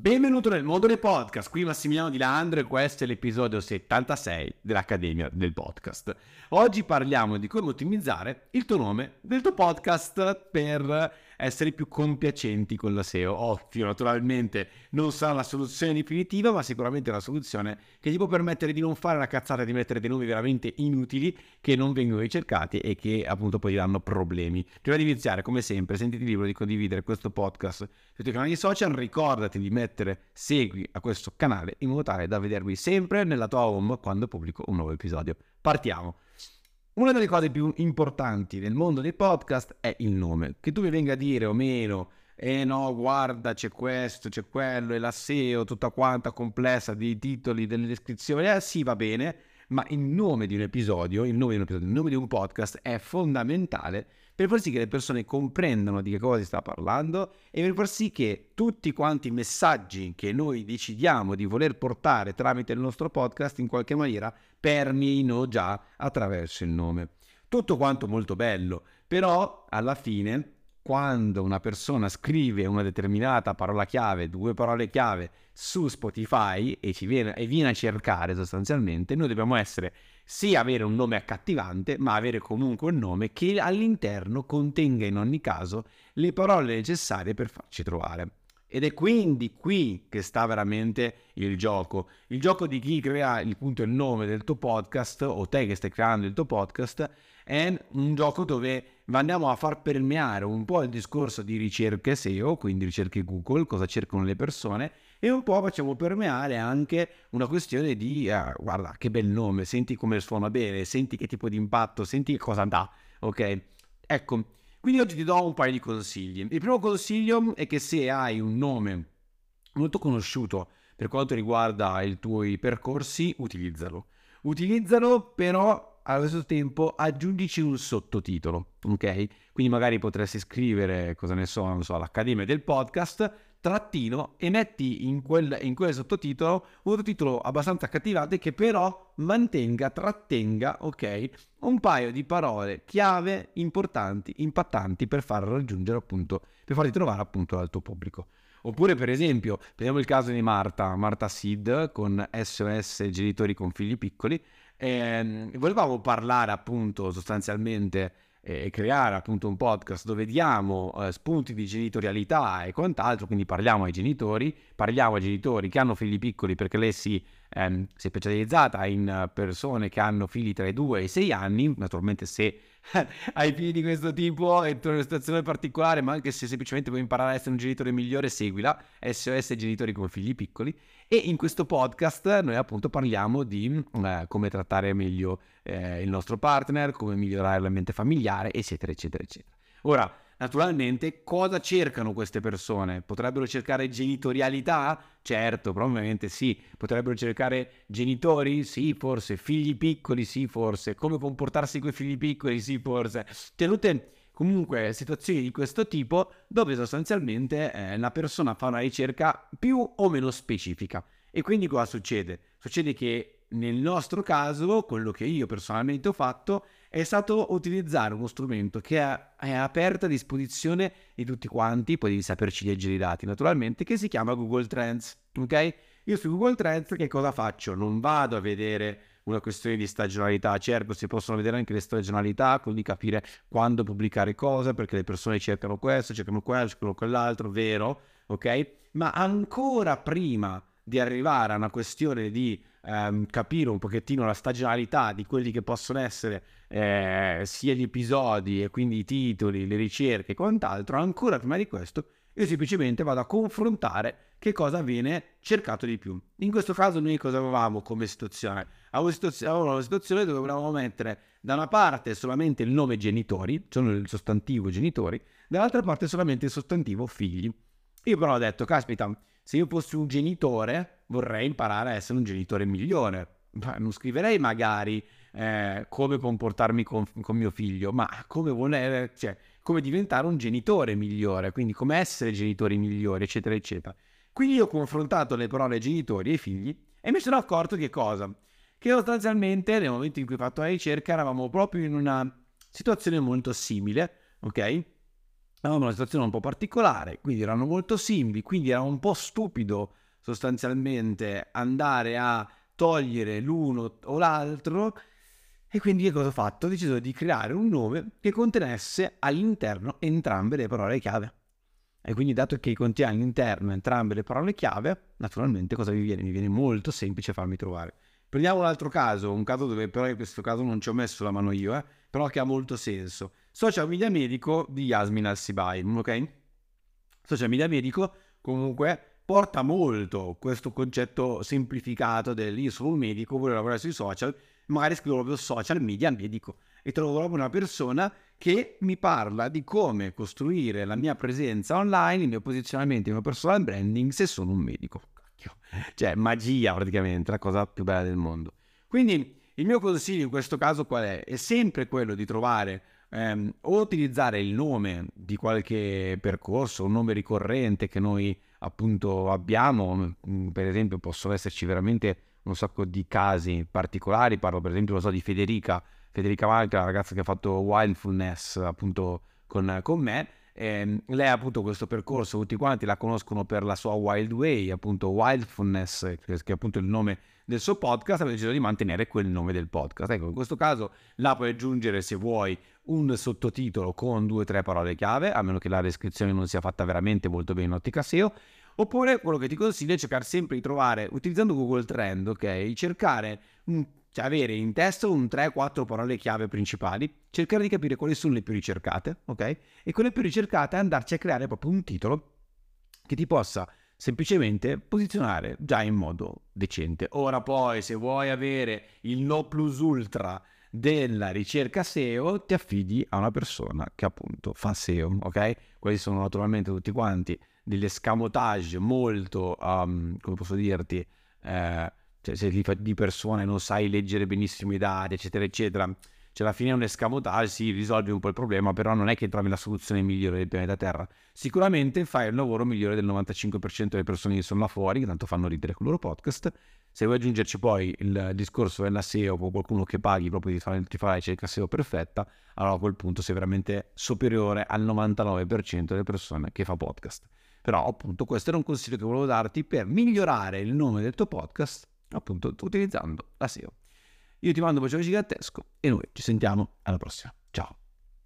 Benvenuto nel mondo dei podcast, qui Massimiliano Di Landro e questo è l'episodio 76 dell'Accademia del Podcast. Oggi parliamo di come ottimizzare il tuo nome del tuo podcast per essere più compiacenti con la SEO. Ovvio, naturalmente non sarà la soluzione definitiva, ma sicuramente è una soluzione che ti può permettere di non fare la cazzata di mettere dei nomi veramente inutili che non vengono ricercati e che appunto poi danno problemi. Prima di iniziare, come sempre, sentiti libero di condividere questo podcast sui tuoi canali social, ricordati di mettere segui a questo canale in modo tale da vedervi sempre nella tua home quando pubblico un nuovo episodio. Partiamo! Una delle cose più importanti nel mondo dei podcast è il nome. Che tu mi venga a dire o meno, eh no, guarda, c'è questo, c'è quello, è la SEO tutta quanta complessa di titoli, delle descrizioni, eh sì, va bene, ma il nome di un episodio, il nome di un episodio, il nome di un podcast è fondamentale per far sì che le persone comprendano di che cosa si sta parlando e per far sì che tutti quanti i messaggi che noi decidiamo di voler portare tramite il nostro podcast in qualche maniera permeino già attraverso il nome. Tutto quanto molto bello, però alla fine quando una persona scrive una determinata parola chiave, due parole chiave su Spotify e, viene, e viene a cercare sostanzialmente, noi dobbiamo essere sì avere un nome accattivante, ma avere comunque un nome che all'interno contenga in ogni caso le parole necessarie per farci trovare. Ed è quindi qui che sta veramente il gioco. Il gioco di chi crea il punto il nome del tuo podcast o te che stai creando il tuo podcast è un gioco dove andiamo a far permeare un po' il discorso di ricerche SEO, quindi ricerche Google, cosa cercano le persone, e un po' facciamo permeare anche una questione di eh, guarda che bel nome, senti come suona bene, senti che tipo di impatto, senti che cosa dà, ok? Ecco, quindi oggi ti do un paio di consigli. Il primo consiglio è che se hai un nome molto conosciuto per quanto riguarda i tuoi percorsi, utilizzalo. Utilizzalo però allo stesso tempo aggiungici un sottotitolo, ok? Quindi magari potresti scrivere, cosa ne so, non so, l'Accademia del Podcast, trattino, e metti in quel, in quel sottotitolo un sottotitolo abbastanza accattivante che però mantenga, trattenga, ok? Un paio di parole chiave importanti, impattanti per far raggiungere appunto, per farti trovare appunto dal tuo pubblico. Oppure, per esempio, prendiamo il caso di Marta, Marta Sid con SOS Genitori con figli piccoli, e volevamo parlare appunto sostanzialmente e creare appunto un podcast dove diamo eh, spunti di genitorialità e quant'altro, quindi parliamo ai genitori, parliamo ai genitori che hanno figli piccoli perché lei si, ehm, si è specializzata in persone che hanno figli tra i 2 e i 6 anni, naturalmente se hai figli di questo tipo e tu in una situazione particolare, ma anche se semplicemente vuoi imparare a essere un genitore migliore, seguila SOS Genitori con figli piccoli. E in questo podcast noi appunto parliamo di eh, come trattare meglio eh, il nostro partner, come migliorare l'ambiente familiare, eccetera, eccetera, eccetera. Ora, Naturalmente, cosa cercano queste persone? Potrebbero cercare genitorialità? Certo, probabilmente sì. Potrebbero cercare genitori? Sì, forse. Figli piccoli? Sì, forse. Come comportarsi con i figli piccoli? Sì, forse. Tenute comunque situazioni di questo tipo dove sostanzialmente eh, la persona fa una ricerca più o meno specifica. E quindi cosa succede? Succede che nel nostro caso, quello che io personalmente ho fatto è stato utilizzare uno strumento che è, aperto a disposizione di tutti quanti, poi devi saperci leggere i dati naturalmente, che si chiama Google Trends, ok? Io su Google Trends che cosa faccio? Non vado a vedere una questione di stagionalità, cerco si possono vedere anche le stagionalità, quindi capire quando pubblicare cosa, perché le persone cercano questo, cercano quello, cercano quell'altro, vero? Ok? Ma ancora prima di arrivare a una questione di ehm, capire un pochettino la stagionalità di quelli che possono essere eh, sia gli episodi e quindi i titoli, le ricerche e quant'altro, ancora prima di questo io semplicemente vado a confrontare che cosa viene cercato di più. In questo caso noi cosa avevamo come situazione? Avevamo una situazione dove volevamo mettere da una parte solamente il nome genitori, cioè il sostantivo genitori, dall'altra parte solamente il sostantivo figli. Io però ho detto, caspita, se io fossi un genitore vorrei imparare a essere un genitore migliore. Non scriverei magari eh, come comportarmi con, con, mio figlio, ma come voler, cioè, come diventare un genitore migliore, quindi come essere genitori migliori, eccetera, eccetera. Quindi ho confrontato le parole genitori e figli e mi sono accorto che cosa? Che sostanzialmente nel momento in cui ho fatto la ricerca eravamo proprio in una situazione molto simile, ok? avevamo una situazione un po' particolare, quindi erano molto simili, quindi era un po' stupido sostanzialmente andare a togliere l'uno o l'altro. E quindi che cosa ho fatto? Ho deciso di creare un nome che contenesse all'interno entrambe le parole chiave. E quindi dato che contiene all'interno entrambe le parole chiave, naturalmente cosa mi viene? Mi viene molto semplice farmi trovare. Prendiamo un altro caso, un caso dove però in questo caso non ci ho messo la mano io, eh, però che ha molto senso. Social media medico di Yasmin Al-Sibai, ok? Social media medico comunque porta molto questo concetto semplificato del io sono un medico, voglio lavorare sui social, magari scrivo proprio social media medico e trovo proprio una persona che mi parla di come costruire la mia presenza online, il mio posizionamento, il mio personal branding se sono un medico. Cioè, magia praticamente, la cosa più bella del mondo. Quindi il mio consiglio in questo caso qual è? È sempre quello di trovare ehm, o utilizzare il nome di qualche percorso, un nome ricorrente che noi appunto abbiamo, mm, per esempio possono esserci veramente un sacco di casi particolari, parlo per esempio, so, di Federica, Federica Malca, la ragazza che ha fatto Wildfulness appunto con, con me, eh, lei ha appunto questo percorso, tutti quanti la conoscono per la sua Wild Way, appunto Wildfulness, che è appunto il nome del suo podcast, ha deciso di mantenere quel nome del podcast. Ecco, in questo caso la puoi aggiungere se vuoi un sottotitolo con due o tre parole chiave, a meno che la descrizione non sia fatta veramente molto bene in ottica SEO. Oppure quello che ti consiglio è cercare sempre di trovare, utilizzando Google Trend, ok? Cercare, un, cioè avere in testa un 3-4 parole chiave principali, cercare di capire quali sono le più ricercate, ok? E con le più ricercate andarci a creare proprio un titolo che ti possa semplicemente posizionare già in modo decente. Ora poi se vuoi avere il no plus ultra della ricerca SEO ti affidi a una persona che appunto fa SEO, ok? Questi sono naturalmente tutti quanti degli escamotage molto, um, come posso dirti, eh, cioè se di persone non sai leggere benissimo i dati, eccetera, eccetera, cioè alla fine è un escamotage, si risolve un po' il problema, però non è che trovi la soluzione migliore del pianeta Terra. Sicuramente fai il lavoro migliore del 95% delle persone che sono là fuori, che tanto fanno ridere con il loro podcast. Se vuoi aggiungerci poi il discorso della SEO o qualcuno che paghi proprio di fare, ti fa la ricerca SEO perfetta, allora a quel punto sei veramente superiore al 99% delle persone che fa podcast. Però appunto questo era un consiglio che volevo darti per migliorare il nome del tuo podcast, appunto utilizzando la SEO. Io ti mando un bacio gigantesco e noi ci sentiamo alla prossima. Ciao.